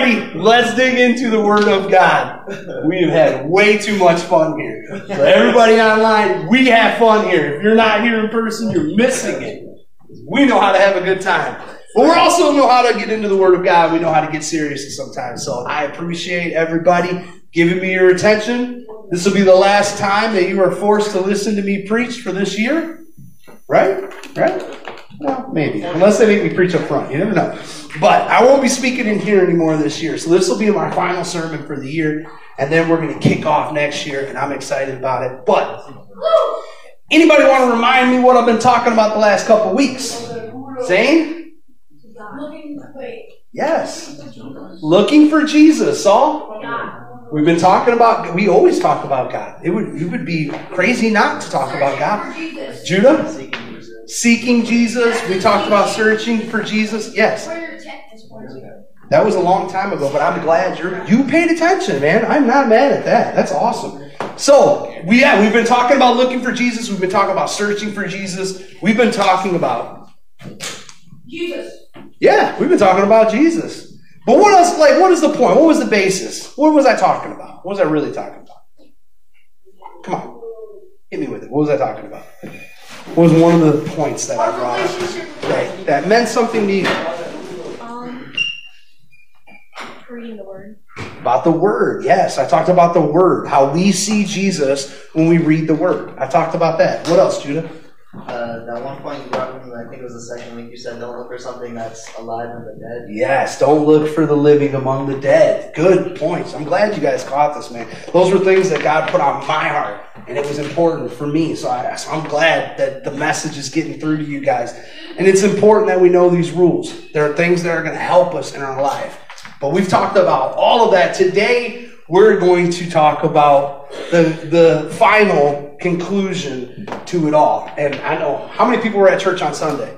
righty, let's dig into the Word of God. We have had way too much fun here. So everybody online, we have fun here. If you're not here in person, you're missing it. We know how to have a good time. But we also know how to get into the Word of God. We know how to get serious sometimes. So I appreciate everybody giving me your attention. This will be the last time that you are forced to listen to me preach for this year. Right? Right? Well, maybe. Unless they make me preach up front. You never know. But I won't be speaking in here anymore this year. So this will be my final sermon for the year. And then we're going to kick off next year. And I'm excited about it. But anybody want to remind me what I've been talking about the last couple weeks? Zane? Yes. Looking for Jesus, Saul. We've been talking about, we always talk about God. It would, it would be crazy not to talk about God. Judah? Seeking Jesus. We talked about searching for Jesus. Yes. That was a long time ago, but I'm glad you're, you paid attention, man. I'm not mad at that. That's awesome. So, we, yeah, we've been talking about looking for Jesus. We've been talking about searching for Jesus. We've been talking about Jesus. yeah, we've been talking about Jesus. But what else, like, what is the point? What was the basis? What was I talking about? What was I really talking about? Come on. Hit me with it. What was I talking about? What was one of the points that I brought that, that meant something to you? Reading the word. About the Word. Yes, I talked about the Word. How we see Jesus when we read the Word. I talked about that. What else, Judah? Uh, that one point you brought from, I think it was the second week, you said don't look for something that's alive in the dead. Yes, don't look for the living among the dead. Good points. I'm glad you guys caught this, man. Those were things that God put on my heart, and it was important for me. So, I, so I'm glad that the message is getting through to you guys. And it's important that we know these rules. There are things that are going to help us in our life. But we've talked about all of that. Today, we're going to talk about the, the final conclusion to it all. And I know how many people were at church on Sunday?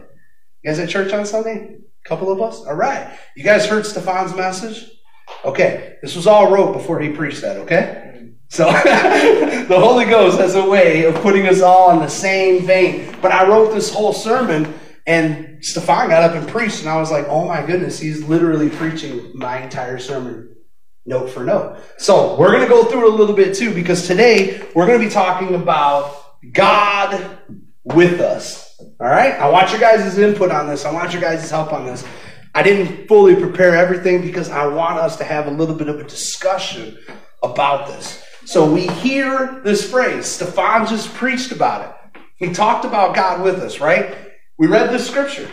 You guys at church on Sunday? A couple of us? All right. You guys heard Stefan's message? Okay. This was all wrote before he preached that, okay? So the Holy Ghost has a way of putting us all in the same vein. But I wrote this whole sermon and Stefan got up and preached, and I was like, oh my goodness, he's literally preaching my entire sermon note for note. So we're going to go through a little bit too, because today we're going to be talking about God with us. All right? I want your guys' input on this. I want your guys' help on this. I didn't fully prepare everything because I want us to have a little bit of a discussion about this. So we hear this phrase. Stefan just preached about it. He talked about God with us, right? We read this scripture.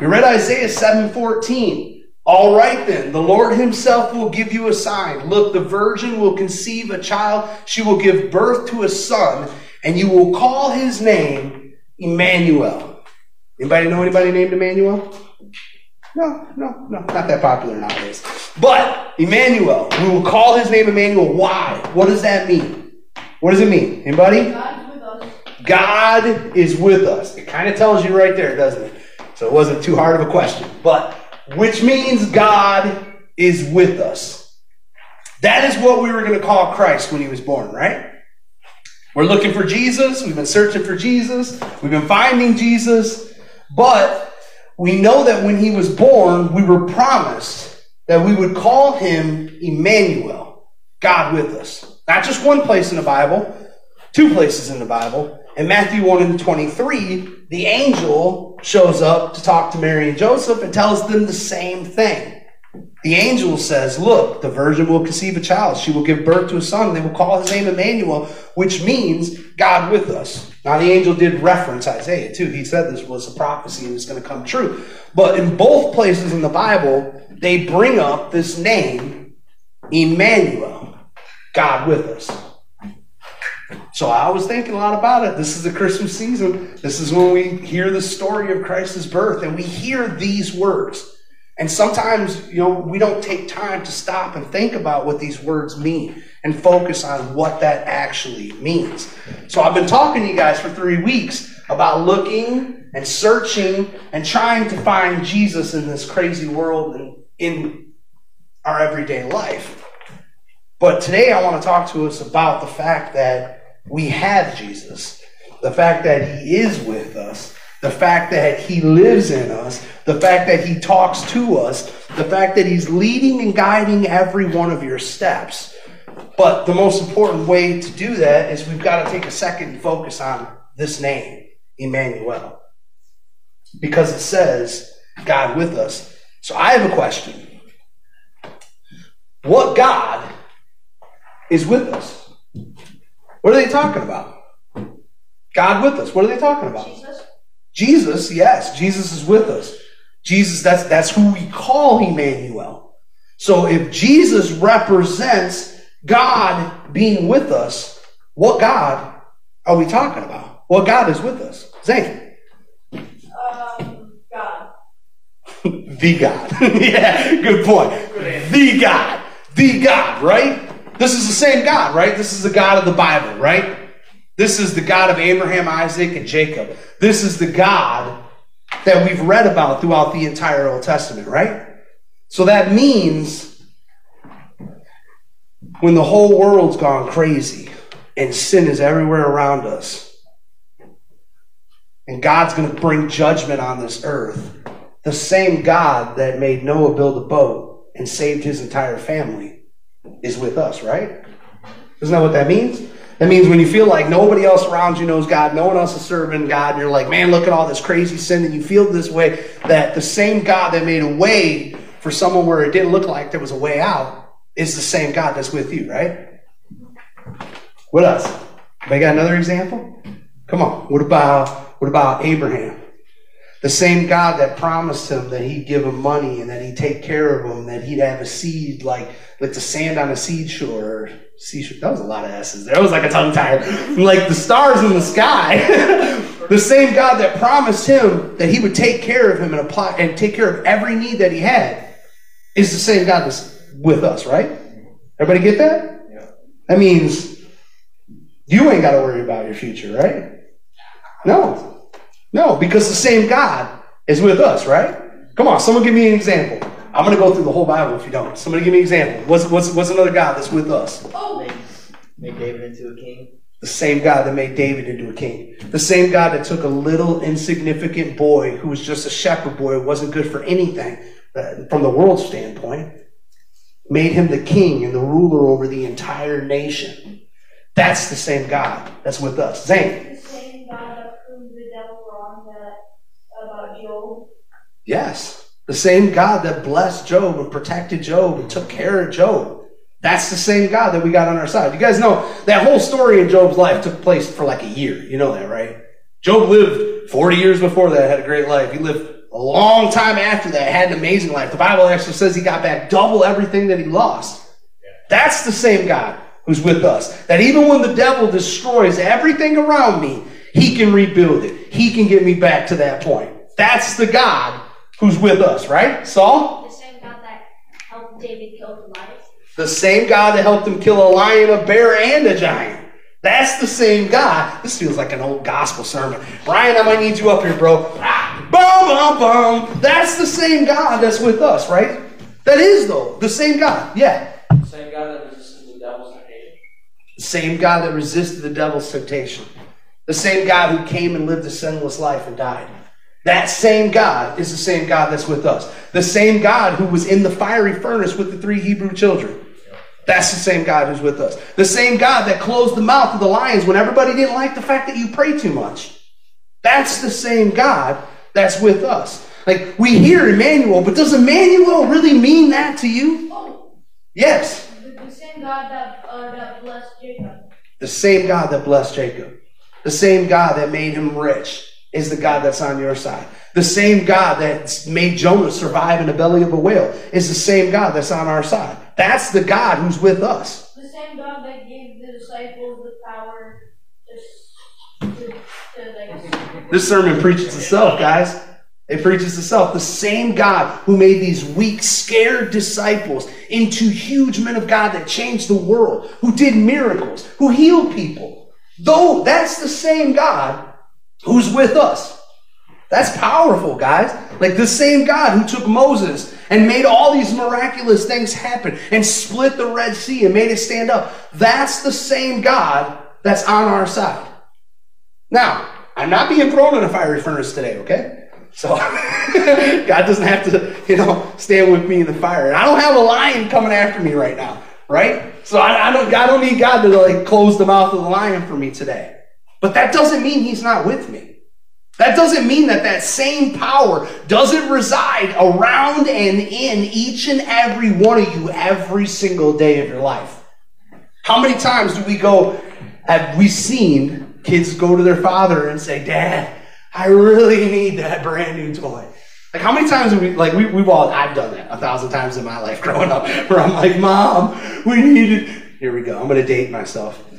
We read Isaiah 7:14. All right then, the Lord himself will give you a sign. Look, the virgin will conceive a child. She will give birth to a son, and you will call his name Emmanuel. Anybody know anybody named Emmanuel? No, no, no, not that popular nowadays. But Emmanuel, we will call his name Emmanuel. Why? What does that mean? What does it mean? Anybody? God is with us. It kind of tells you right there, doesn't it? So it wasn't too hard of a question. But which means God is with us. That is what we were going to call Christ when he was born, right? We're looking for Jesus. We've been searching for Jesus. We've been finding Jesus. But we know that when he was born, we were promised that we would call him Emmanuel, God with us. Not just one place in the Bible, two places in the Bible. In Matthew 1 and 23, the angel shows up to talk to Mary and Joseph and tells them the same thing. The angel says, Look, the virgin will conceive a child. She will give birth to a son. And they will call his name Emmanuel, which means God with us. Now, the angel did reference Isaiah, too. He said this was a prophecy and it's going to come true. But in both places in the Bible, they bring up this name, Emmanuel, God with us. So I was thinking a lot about it. This is the Christmas season. This is when we hear the story of Christ's birth and we hear these words. And sometimes, you know, we don't take time to stop and think about what these words mean and focus on what that actually means. So I've been talking to you guys for three weeks about looking and searching and trying to find Jesus in this crazy world and in our everyday life. But today I want to talk to us about the fact that we have Jesus, the fact that He is with us, the fact that He lives in us, the fact that He talks to us, the fact that He's leading and guiding every one of your steps. But the most important way to do that is we've got to take a second and focus on this name, Emmanuel. Because it says, God with us. So I have a question. What God is with us? What are they talking about? God with us. What are they talking about? Jesus. Jesus, yes, Jesus is with us. Jesus, that's that's who we call Emmanuel. So if Jesus represents God being with us, what God are we talking about? What God is with us? Zane. Um, God. the God. yeah, good point. The God. The God, right? This is the same God, right? This is the God of the Bible, right? This is the God of Abraham, Isaac, and Jacob. This is the God that we've read about throughout the entire Old Testament, right? So that means when the whole world's gone crazy and sin is everywhere around us, and God's going to bring judgment on this earth, the same God that made Noah build a boat and saved his entire family is with us, right? Isn't that what that means? That means when you feel like nobody else around you knows God, no one else is serving God, and you're like, man, look at all this crazy sin, and you feel this way, that the same God that made a way for someone where it didn't look like there was a way out is the same God that's with you, right? What else? Anybody got another example? Come on. What about what about Abraham? The same God that promised him that he'd give him money and that he'd take care of him, that he'd have a seed like like the sand on a seed shore. Seashore. That was a lot of S's there. That was like a tongue tie. like the stars in the sky. the same God that promised him that he would take care of him and apply and take care of every need that he had is the same God that's with us, right? Everybody get that? Yeah. That means you ain't got to worry about your future, right? No. No, because the same God is with us, right? Come on, someone give me an example. I'm going to go through the whole Bible if you don't. Somebody give me an example. What's, what's, what's another God that's with us? Oh, make David into a king. The same God that made David into a king. The same God that took a little insignificant boy who was just a shepherd boy, wasn't good for anything uh, from the world's standpoint, made him the king and the ruler over the entire nation. That's the same God that's with us. Zane. the same God that proved the devil wrong that about Job. Yes. The same God that blessed Job and protected Job and took care of Job. That's the same God that we got on our side. You guys know that whole story in Job's life took place for like a year. You know that, right? Job lived 40 years before that, had a great life. He lived a long time after that, had an amazing life. The Bible actually says he got back double everything that he lost. That's the same God who's with us. That even when the devil destroys everything around me, he can rebuild it. He can get me back to that point. That's the God who's with us, right? Saul? The same God that helped David kill Goliath. The same God that helped him kill a lion, a bear, and a giant. That's the same God. This feels like an old gospel sermon. Brian, I might need you up here, bro. Ah, Boom, boom, boom. That's the same God that's with us, right? That is, though, the same God. Yeah. Same God that resisted the devil's temptation. The same God that resisted the devil's temptation. The same God who came and lived a sinless life and died. That same God is the same God that's with us. The same God who was in the fiery furnace with the three Hebrew children. That's the same God who's with us. The same God that closed the mouth of the lions when everybody didn't like the fact that you pray too much. That's the same God that's with us. Like we hear Emmanuel, but does Emmanuel really mean that to you? Oh, Yes. the, the same God that uh, that blessed Jacob. The same God that blessed Jacob, the same God that made him rich, is the God that's on your side. The same God that made Jonah survive in the belly of a whale is the same God that's on our side. That's the God who's with us. The same God that gave the disciples the power to, to, to like, This sermon preaches itself, guys. It preaches itself. The same God who made these weak, scared disciples into huge men of God that changed the world, who did miracles, who healed people. Though that's the same God who's with us. That's powerful, guys. Like the same God who took Moses and made all these miraculous things happen and split the Red Sea and made it stand up. That's the same God that's on our side. Now, I'm not being thrown in a fiery furnace today, okay? So God doesn't have to, you know, stand with me in the fire. And I don't have a lion coming after me right now, right? So I, I don't I don't need God to like close the mouth of the lion for me today. But that doesn't mean he's not with me. That doesn't mean that that same power doesn't reside around and in each and every one of you every single day of your life. How many times do we go, have we seen kids go to their father and say, Dad, I really need that brand new toy? Like how many times have we like we we've all I've done that a thousand times in my life growing up where I'm like, Mom, we need it. Here we go. I'm gonna date myself.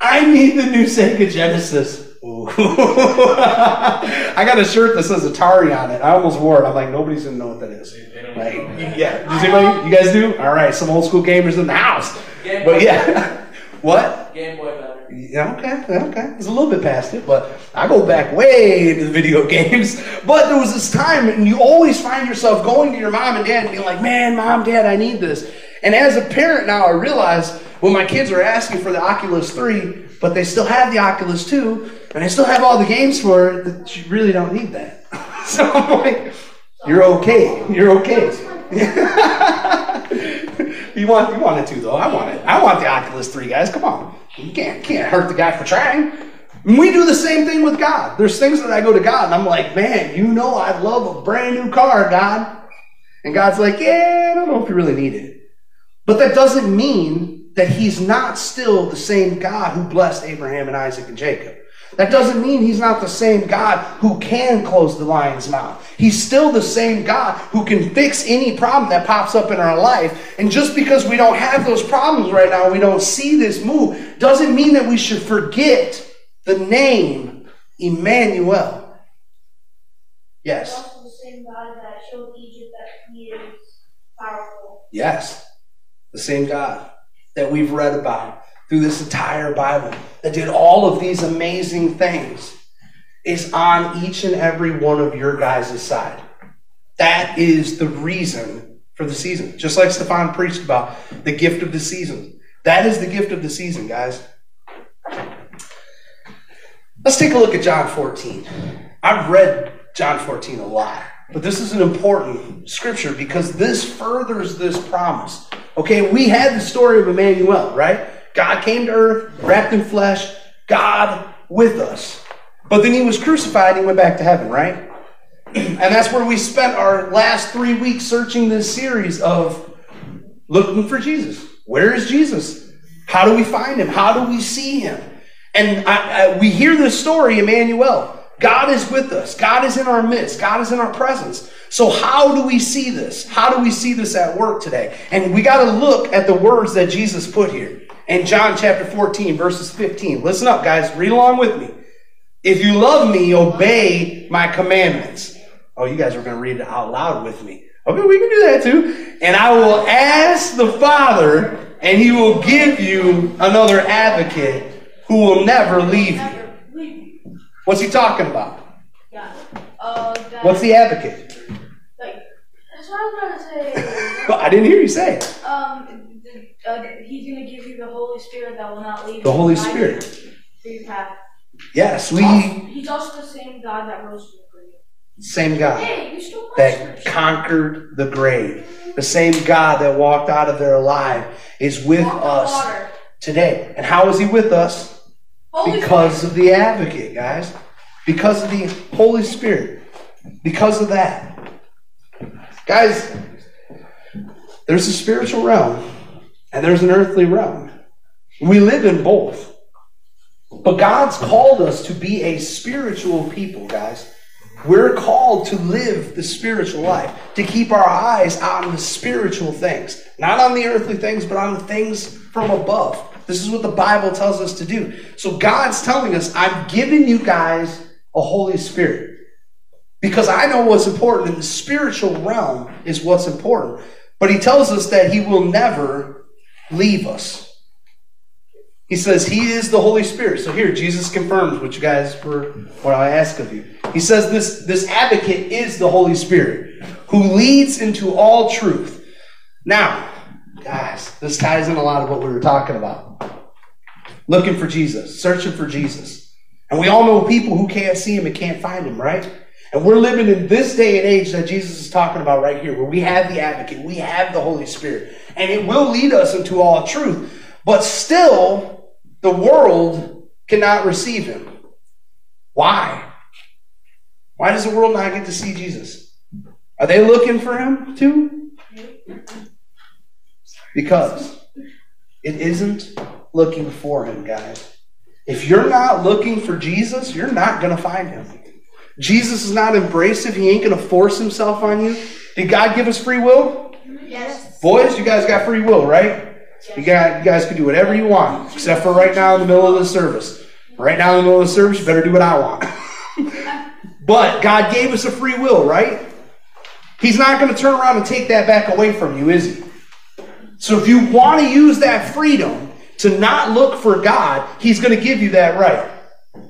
I need the new Sega Genesis. I got a shirt that says Atari on it. I almost wore it. I'm like, nobody's gonna know what that is. Like, yeah. Does anybody? You guys do? All right. Some old school gamers in the house. But yeah. what? Game Boy better. Yeah, okay, okay. It's a little bit past it, but I go back way into the video games. But there was this time, and you always find yourself going to your mom and dad and being like, man, mom, dad, I need this. And as a parent now, I realize when my kids are asking for the Oculus 3, but they still have the Oculus 2, and they still have all the games for it, that you really don't need that. so I'm like, you're okay. You're okay. you want you want it to though. I want it. I want the Oculus 3, guys. Come on. You can't can't hurt the guy for trying. And we do the same thing with God. There's things that I go to God and I'm like, man, you know I love a brand new car, God. And God's like, yeah, I don't know if you really need it. But that doesn't mean that he's not still the same God who blessed Abraham and Isaac and Jacob. That doesn't mean he's not the same God who can close the lion's mouth. He's still the same God who can fix any problem that pops up in our life. And just because we don't have those problems right now, we don't see this move, doesn't mean that we should forget the name Emmanuel. Yes. also the same God that showed Egypt that he is powerful. Yes. The same God that we've read about through this entire Bible that did all of these amazing things is on each and every one of your guys' side. That is the reason for the season. Just like Stefan preached about the gift of the season. That is the gift of the season, guys. Let's take a look at John 14. I've read John 14 a lot, but this is an important scripture because this furthers this promise. Okay, we had the story of Emmanuel, right? God came to earth, wrapped in flesh, God with us. But then he was crucified and he went back to heaven, right? And that's where we spent our last three weeks searching this series of looking for Jesus. Where is Jesus? How do we find him? How do we see him? And I, I, we hear this story, Emmanuel. God is with us. God is in our midst. God is in our presence. So how do we see this? How do we see this at work today? And we got to look at the words that Jesus put here in John chapter 14, verses 15. Listen up, guys. Read along with me. If you love me, obey my commandments. Oh, you guys are going to read it out loud with me. Okay, we can do that too. And I will ask the Father, and he will give you another advocate who will never leave you. Never leave you. What's he talking about? Yeah. Uh, What's the advocate? like, that's what I was gonna say. Well, I didn't hear you say um, the, uh, he's gonna give you the Holy Spirit that will not leave you. The Holy Spirit. For your path. Yes, we, He's also the same God that rose from the grave. same God Hey, you still my that conquered the grave. The same God that walked out of there alive is with us water. today. And how is he with us? Because of the advocate, guys. Because of the Holy Spirit. Because of that. Guys, there's a spiritual realm and there's an earthly realm. We live in both. But God's called us to be a spiritual people, guys. We're called to live the spiritual life, to keep our eyes on the spiritual things, not on the earthly things, but on the things from above. This is what the Bible tells us to do. So God's telling us, I'm giving you guys a Holy Spirit because I know what's important in the spiritual realm is what's important. But He tells us that He will never leave us. He says he is the Holy Spirit. So here, Jesus confirms what you guys were, what I ask of you. He says this, this advocate is the Holy Spirit who leads into all truth. Now, guys, this ties in a lot of what we were talking about. Looking for Jesus, searching for Jesus. And we all know people who can't see him and can't find him, right? And we're living in this day and age that Jesus is talking about right here, where we have the advocate, we have the Holy Spirit, and it will lead us into all truth. But still, the world cannot receive him. Why? Why does the world not get to see Jesus? Are they looking for him too? Because it isn't looking for him, guys. If you're not looking for Jesus, you're not going to find him. Jesus is not embracive. He ain't going to force himself on you. Did God give us free will? Yes. Boys, you guys got free will, right? You, got, you guys can do whatever you want, except for right now in the middle of the service. Right now in the middle of the service, you better do what I want. but God gave us a free will, right? He's not going to turn around and take that back away from you, is he? So if you want to use that freedom to not look for God, He's going to give you that right.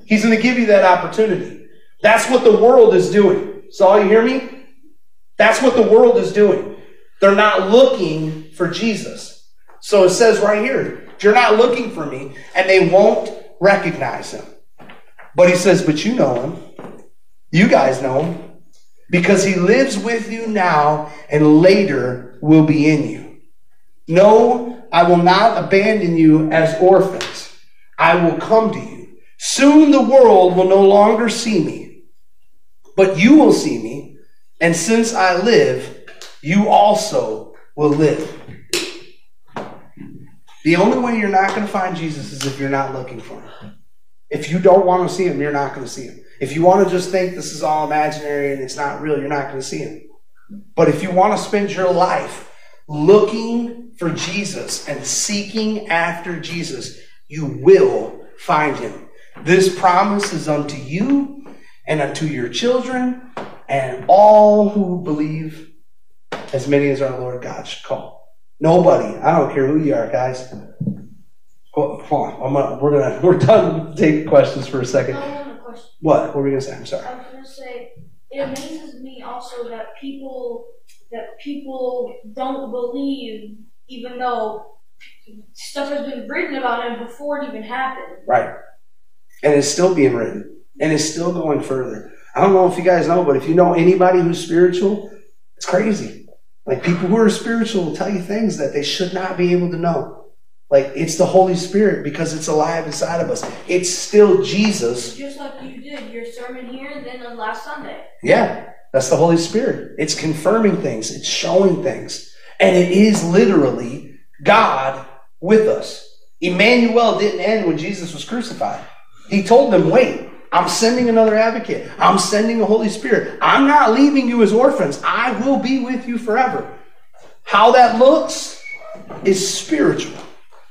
He's going to give you that opportunity. That's what the world is doing. So you hear me? That's what the world is doing. They're not looking for Jesus. So it says right here, you're not looking for me, and they won't recognize him. But he says, but you know him. You guys know him. Because he lives with you now and later will be in you. No, I will not abandon you as orphans. I will come to you. Soon the world will no longer see me, but you will see me. And since I live, you also will live. The only way you're not going to find Jesus is if you're not looking for him. If you don't want to see him, you're not going to see him. If you want to just think this is all imaginary and it's not real, you're not going to see him. But if you want to spend your life looking for Jesus and seeking after Jesus, you will find him. This promise is unto you and unto your children and all who believe, as many as our Lord God should call. Nobody, I don't care who you are, guys. Hold on, we're gonna we're done taking questions for a second. I have a question. What? What were we gonna say? I'm sorry. I was gonna say, it amazes me also that people that people don't believe, even though stuff has been written about him before it even happened. Right. And it's still being written. And it's still going further. I don't know if you guys know, but if you know anybody who's spiritual, it's crazy. Like people who are spiritual will tell you things that they should not be able to know. Like it's the Holy Spirit because it's alive inside of us. It's still Jesus. Just like you did your sermon here and then on last Sunday. Yeah, that's the Holy Spirit. It's confirming things, it's showing things. And it is literally God with us. Emmanuel didn't end when Jesus was crucified. He told them, wait, I'm sending another advocate. I'm sending the Holy Spirit. I'm not leaving you as orphans. I will be with you forever. How that looks is spiritual.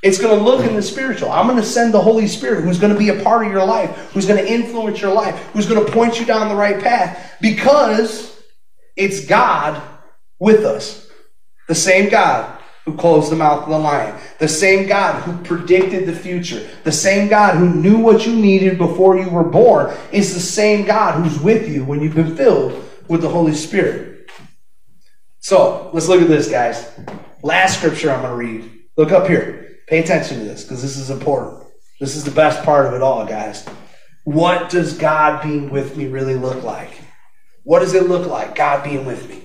It's going to look in the spiritual. I'm going to send the Holy Spirit who's going to be a part of your life, who's going to influence your life, who's going to point you down the right path because it's God with us. The same God who closed the mouth of the lion, the same God who predicted the future, the same God who knew what you needed before you were born is the same God who's with you when you've been filled with the Holy Spirit. So let's look at this, guys. Last scripture I'm going to read. Look up here. Pay attention to this because this is important. This is the best part of it all, guys. What does God being with me really look like? What does it look like, God being with me?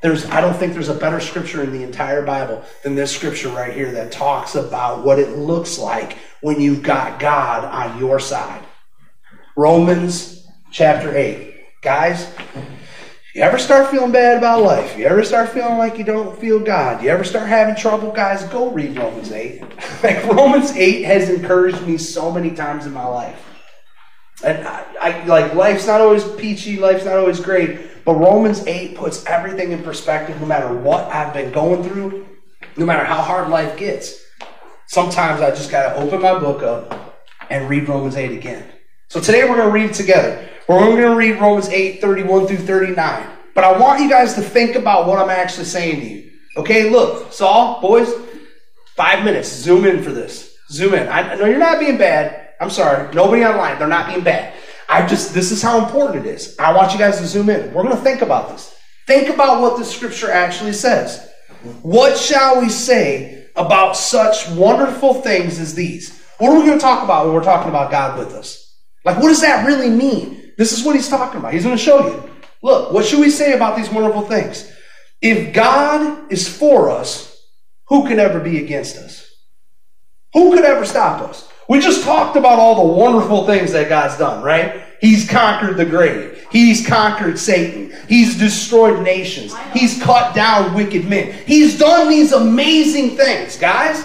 There's, I don't think there's a better scripture in the entire Bible than this scripture right here that talks about what it looks like when you've got God on your side. Romans chapter 8. Guys, you ever start feeling bad about life? You ever start feeling like you don't feel God? You ever start having trouble? Guys, go read Romans 8. like Romans 8 has encouraged me so many times in my life. And I, I like life's not always peachy, life's not always great, but Romans 8 puts everything in perspective no matter what I've been going through, no matter how hard life gets. Sometimes I just got to open my book up and read Romans 8 again. So today we're going to read it together. We're only going to read Romans 8, 31 through 39. But I want you guys to think about what I'm actually saying to you. Okay, look, Saul, boys, five minutes. Zoom in for this. Zoom in. I know you're not being bad. I'm sorry. Nobody online. They're not being bad. I just, this is how important it is. I want you guys to zoom in. We're going to think about this. Think about what the scripture actually says. What shall we say about such wonderful things as these? What are we going to talk about when we're talking about God with us? Like, what does that really mean? This is what he's talking about. He's going to show you. Look, what should we say about these wonderful things? If God is for us, who can ever be against us? Who could ever stop us? We just talked about all the wonderful things that God's done, right? He's conquered the grave. He's conquered Satan. He's destroyed nations. He's cut down wicked men. He's done these amazing things, guys.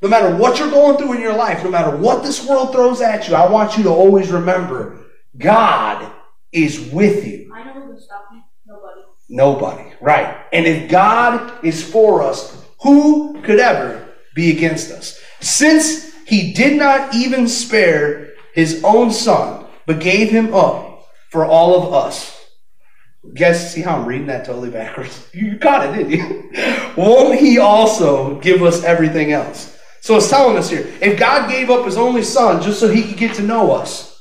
No matter what you're going through in your life, no matter what this world throws at you, I want you to always remember God is with you. I know who can stop me. Nobody. Nobody. Right. And if God is for us, who could ever be against us? Since he did not even spare his own son, but gave him up for all of us. Guess, see how I'm reading that totally backwards? You got it, didn't you? Won't he also give us everything else? So it's telling us here if God gave up his only son just so he could get to know us,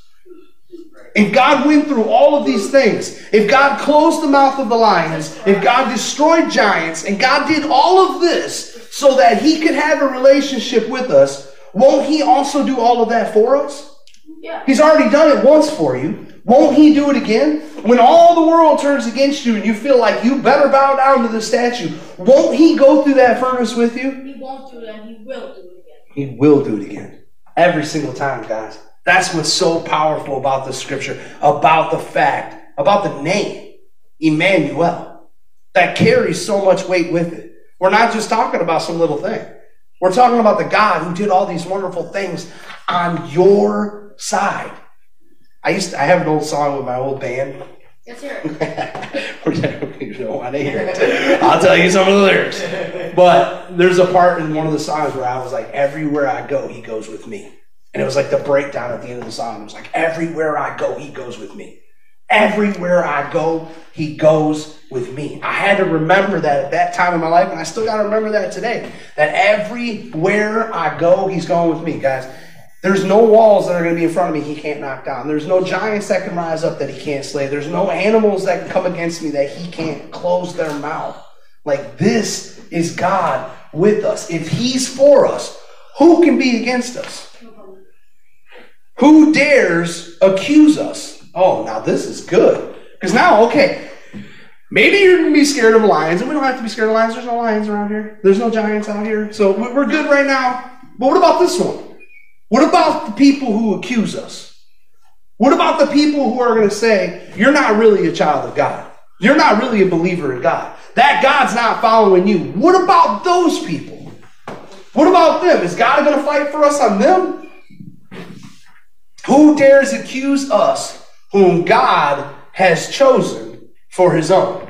if God went through all of these things, if God closed the mouth of the lions, if God destroyed giants, and God did all of this so that he could have a relationship with us, won't he also do all of that for us? Yeah. He's already done it once for you. Won't he do it again? When all the world turns against you and you feel like you better bow down to the statue, won't he go through that furnace with you? He won't do it, and he will do it again. He will do it again. Every single time, guys. That's what's so powerful about the scripture, about the fact, about the name, Emmanuel, that carries so much weight with it. We're not just talking about some little thing. We're talking about the God who did all these wonderful things on your side. I used to, I have an old song with my old band. Let's hear it. you don't want to hear it. I'll tell you some of the lyrics. But there's a part in one of the songs where I was like, everywhere I go, he goes with me. And it was like the breakdown at the end of the song. It was like, everywhere I go, he goes with me. Everywhere I go, he goes with me. I had to remember that at that time in my life, and I still got to remember that today. That everywhere I go, he's going with me, guys. There's no walls that are going to be in front of me he can't knock down. There's no giants that can rise up that he can't slay. There's no animals that can come against me that he can't close their mouth. Like this is God with us. If he's for us, who can be against us? Who dares accuse us? Oh, now this is good. Because now, okay, maybe you're going to be scared of lions, and we don't have to be scared of lions. There's no lions around here, there's no giants out here. So we- we're good right now. But what about this one? What about the people who accuse us? What about the people who are going to say, you're not really a child of God? You're not really a believer in God. That God's not following you. What about those people? What about them? Is God going to fight for us on them? Who dares accuse us whom God has chosen for his own?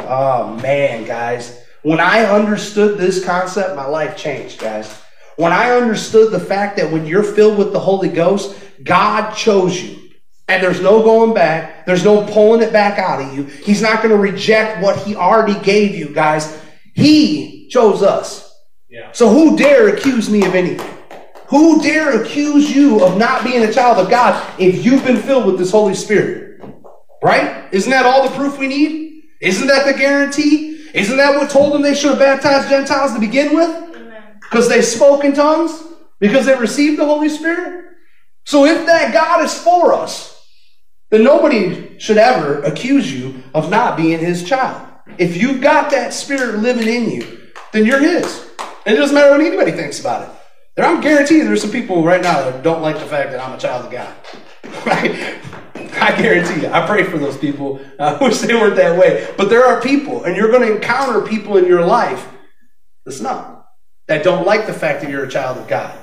Oh man, guys. When I understood this concept, my life changed, guys. When I understood the fact that when you're filled with the Holy Ghost, God chose you. And there's no going back. There's no pulling it back out of you. He's not going to reject what he already gave you, guys. He chose us. Yeah. So who dare accuse me of anything? Who dare accuse you of not being a child of God if you've been filled with this Holy Spirit? Right? Isn't that all the proof we need? Isn't that the guarantee? Isn't that what told them they should have baptized Gentiles to begin with? Because they spoke in tongues? Because they received the Holy Spirit? So if that God is for us, then nobody should ever accuse you of not being his child. If you've got that spirit living in you, then you're his. And it doesn't matter what anybody thinks about it. I'm guaranteeing there's some people right now that don't like the fact that I'm a child of God. Right? I guarantee you. I pray for those people. I wish they weren't that way. But there are people, and you're going to encounter people in your life that's not, that don't like the fact that you're a child of God.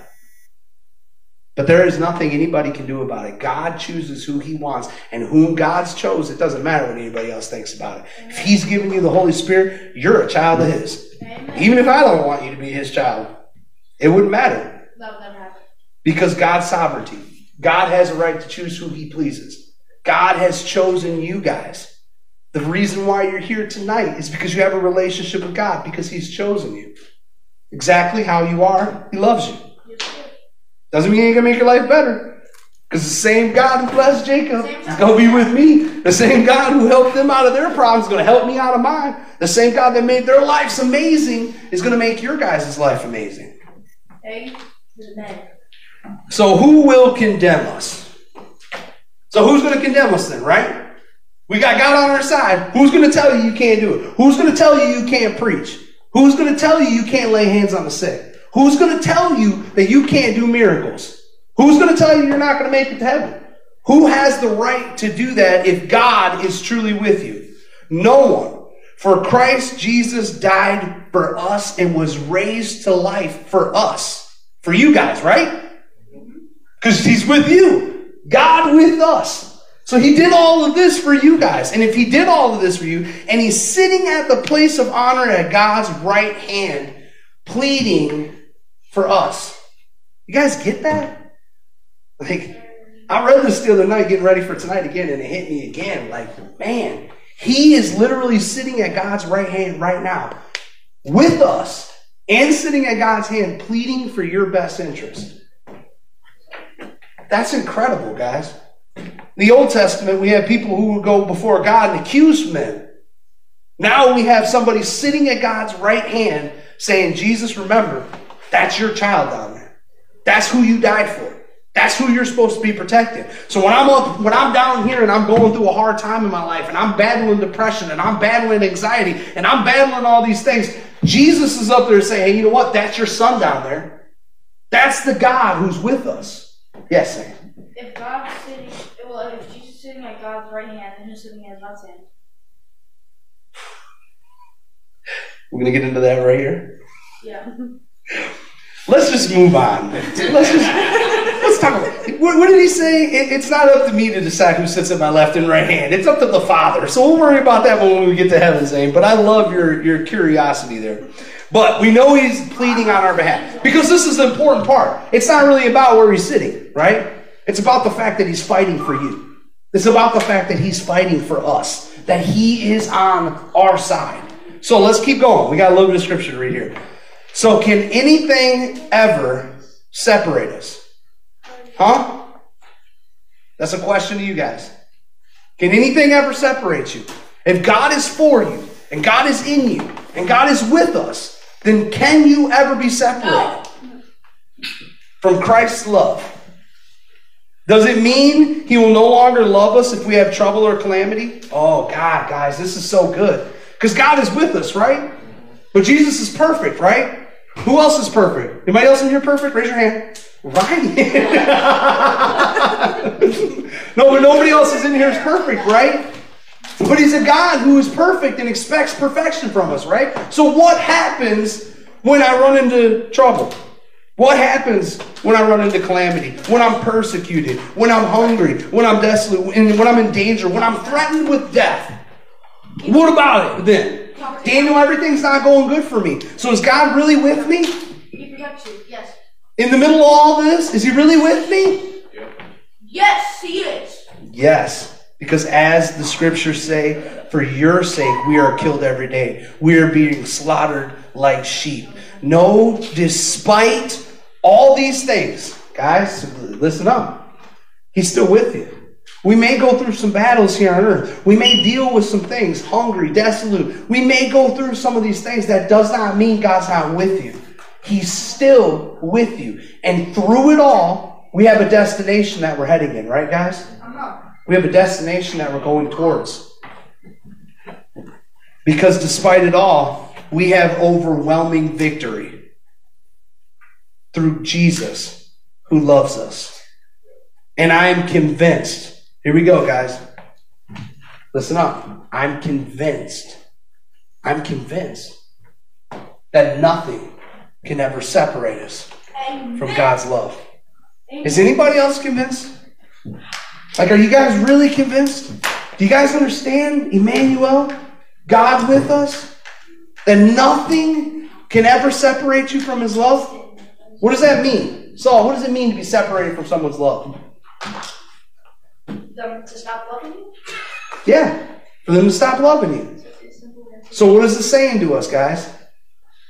But there is nothing anybody can do about it. God chooses who He wants, and whom God's chose, it doesn't matter what anybody else thinks about it. If He's given you the Holy Spirit, you're a child of His. Amen. Even if I don't want you to be His child, it wouldn't matter That would never happen. because God's sovereignty. God has a right to choose who He pleases. God has chosen you guys. The reason why you're here tonight is because you have a relationship with God, because He's chosen you. Exactly how you are, He loves you. Doesn't mean he ain't gonna make your life better. Because the same God who blessed Jacob is gonna be with me. The same God who helped them out of their problems is gonna help me out of mine. The same God that made their lives amazing is gonna make your guys' life amazing. So who will condemn us? So who's going to condemn us then, right? We got God on our side. Who's going to tell you you can't do it? Who's going to tell you you can't preach? Who's going to tell you you can't lay hands on the sick? Who's going to tell you that you can't do miracles? Who's going to tell you you're not going to make it to heaven? Who has the right to do that if God is truly with you? No one. For Christ Jesus died for us and was raised to life for us. For you guys, right? Because he's with you. God with us. So he did all of this for you guys. And if he did all of this for you, and he's sitting at the place of honor at God's right hand, pleading for us. You guys get that? Like, I read this the other night getting ready for tonight again, and it hit me again. Like, man, he is literally sitting at God's right hand right now with us and sitting at God's hand pleading for your best interest. That's incredible, guys. In the Old Testament, we had people who would go before God and accuse men. Now we have somebody sitting at God's right hand saying, Jesus, remember, that's your child down there. That's who you died for. That's who you're supposed to be protecting. So when I'm up, when I'm down here and I'm going through a hard time in my life and I'm battling depression and I'm battling anxiety and I'm battling all these things, Jesus is up there saying, hey, you know what? That's your son down there. That's the God who's with us. Yes, Sam. If God's sitting, well, if Jesus is sitting at God's right hand and who's sitting at God's hand? We're gonna get into that right here. Yeah. Let's just move on. Let's just What, what did he say? It, it's not up to me to decide who sits at my left and right hand. It's up to the Father. So we'll worry about that when we get to heaven, Zane. But I love your your curiosity there. But we know he's pleading on our behalf because this is the important part. It's not really about where he's sitting, right? It's about the fact that he's fighting for you. It's about the fact that he's fighting for us. That he is on our side. So let's keep going. We got a little to read here. So, can anything ever separate us? Huh? That's a question to you guys. Can anything ever separate you? If God is for you, and God is in you, and God is with us, then can you ever be separated from Christ's love? Does it mean He will no longer love us if we have trouble or calamity? Oh, God, guys, this is so good. Because God is with us, right? But Jesus is perfect, right? Who else is perfect? Anybody else in here perfect? Raise your hand. Right. no, but nobody else is in here is perfect, right? But he's a God who is perfect and expects perfection from us, right? So what happens when I run into trouble? What happens when I run into calamity? When I'm persecuted? When I'm hungry? When I'm desolate? When I'm in danger? When I'm threatened with death? What about it then? Daniel, everything's not going good for me. So is God really with me? He protects you. Yes. In the middle of all this? Is he really with me? Yes, he is. Yes. Because as the scriptures say, for your sake we are killed every day. We are being slaughtered like sheep. No, despite all these things, guys, listen up. He's still with you. We may go through some battles here on earth. We may deal with some things, hungry, desolate. We may go through some of these things. That does not mean God's not with you. He's still with you. And through it all, we have a destination that we're heading in, right, guys? We have a destination that we're going towards. Because despite it all, we have overwhelming victory through Jesus who loves us. And I am convinced here we go, guys. Listen up. I'm convinced. I'm convinced that nothing can ever separate us from God's love. Is anybody else convinced? Like, are you guys really convinced? Do you guys understand, Emmanuel, God with us? That nothing can ever separate you from His love? What does that mean? Saul, what does it mean to be separated from someone's love? Them to stop loving you? Yeah, for them to stop loving you. So, what is it saying to us, guys?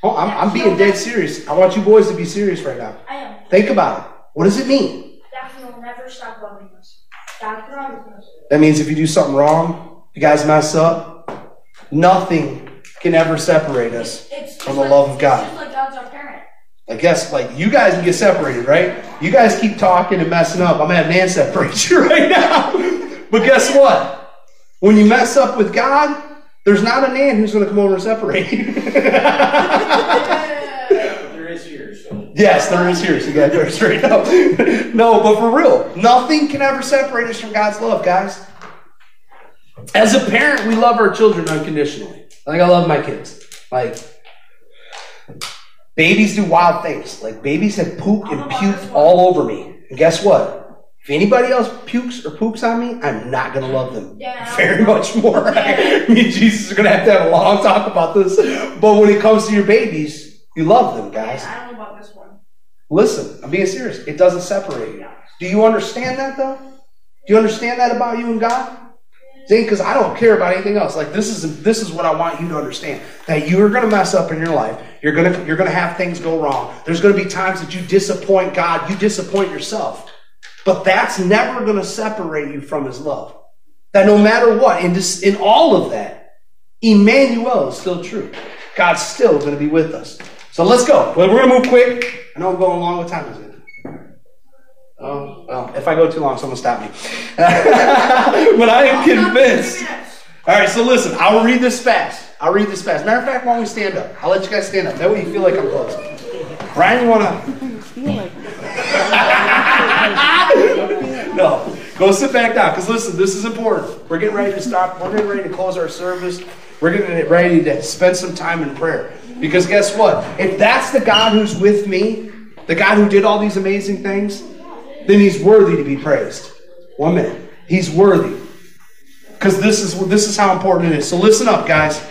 Oh, I'm, I'm being dead serious. I want you boys to be serious right now. I am. Think about it. What does it mean? That he will never stop loving us. God promised us. That means if you do something wrong, you guys mess up, nothing can ever separate us It's from the like, love of God. It's just like God's our parent. I guess like you guys can get separated, right? You guys keep talking and messing up. I'm having Nan separate you right now. But guess what? When you mess up with God, there's not a man who's going to come over and separate you. There is here, so. yes, there is here, so you got to straight up. no, but for real, nothing can ever separate us from God's love, guys. As a parent, we love our children unconditionally. I like I love my kids. Like babies do wild things. Like babies have pooped and puked all over me. And guess what? If anybody else pukes or poops on me, I'm not gonna love them Yeah. very much more. me and Jesus are gonna have to have a long talk about this. But when it comes to your babies, you love them, guys. I don't know about this one. Listen, I'm being serious. It doesn't separate you. Do you understand that though? Do you understand that about you and God? See, because I don't care about anything else. Like this is this is what I want you to understand. That you are gonna mess up in your life. You're gonna you're gonna have things go wrong. There's gonna be times that you disappoint God, you disappoint yourself. But that's never gonna separate you from his love. That no matter what, in this in all of that, Emmanuel is still true. God's still gonna be with us. So let's go. Well, we're gonna move quick. I know I'm going long. What time is it? Oh, well, if I go too long, someone stop me. but I am convinced. All right, so listen, I'll read this fast. I'll read this fast. Matter of fact, why don't we stand up? I'll let you guys stand up. That way you feel like I'm close. Brian, you want to? no, go sit back down. Because listen, this is important. We're getting ready to stop. We're getting ready to close our service. We're getting ready to spend some time in prayer. Because guess what? If that's the God who's with me, the God who did all these amazing things, then he's worthy to be praised. One minute. He's worthy. Because this is this is how important it is. So listen up, guys.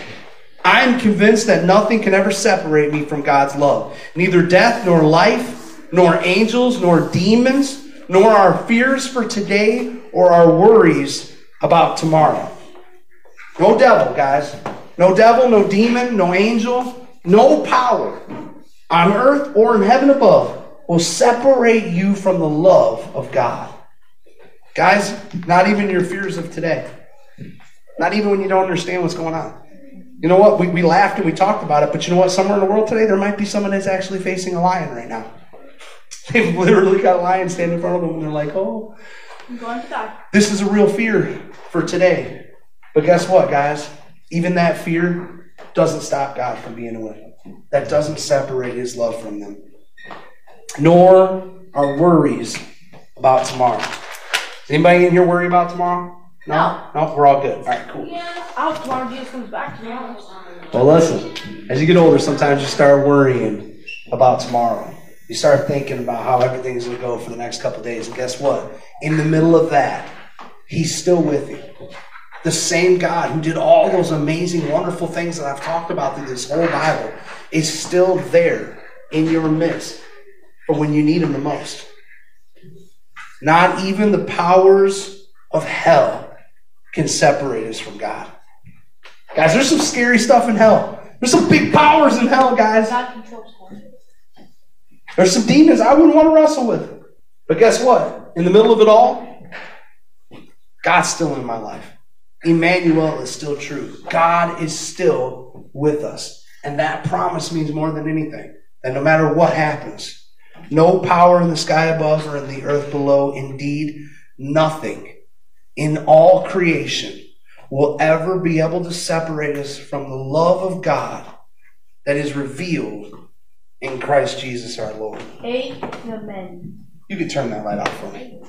I am convinced that nothing can ever separate me from God's love. Neither death, nor life, nor angels, nor demons, nor our fears for today, or our worries about tomorrow. No devil, guys. No devil, no demon, no angel, no power on earth or in heaven above will separate you from the love of God. Guys, not even your fears of today. Not even when you don't understand what's going on. You know what? We, we laughed and we talked about it, but you know what? Somewhere in the world today, there might be someone that's actually facing a lion right now. They've literally got a lion standing in front of them and they're like, oh, I'm going to die. this is a real fear for today. But guess what, guys? Even that fear doesn't stop God from being with them. That doesn't separate his love from them. Nor are worries about tomorrow. Does anybody in here worry about tomorrow? No? No, we're all good. All right, cool. Yeah. I hope tomorrow Jesus comes back to me. Well, listen, as you get older, sometimes you start worrying about tomorrow. You start thinking about how everything's going to go for the next couple days. And guess what? In the middle of that, He's still with you. The same God who did all those amazing, wonderful things that I've talked about through this whole Bible is still there in your midst for when you need Him the most. Not even the powers of hell can separate us from God. Guys, there's some scary stuff in hell. There's some big powers in hell, guys. God controls. There's some demons I wouldn't want to wrestle with. But guess what? In the middle of it all, God's still in my life. Emmanuel is still true. God is still with us. And that promise means more than anything. That no matter what happens, no power in the sky above or in the earth below, indeed, nothing in all creation will ever be able to separate us from the love of God that is revealed in Christ Jesus our Lord. Amen. You can turn that light off for me.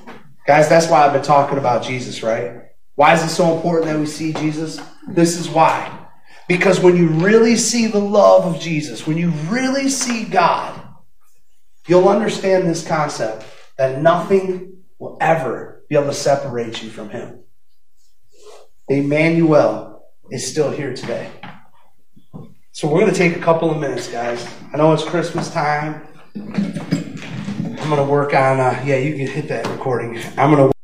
Guys, that's why I've been talking about Jesus, right? Why is it so important that we see Jesus? This is why. Because when you really see the love of Jesus, when you really see God, you'll understand this concept that nothing will ever be able to separate you from Him. Emmanuel is still here today. So we're going to take a couple of minutes, guys. I know it's Christmas time. I'm going to work on, uh, yeah, you can hit that recording. I'm going to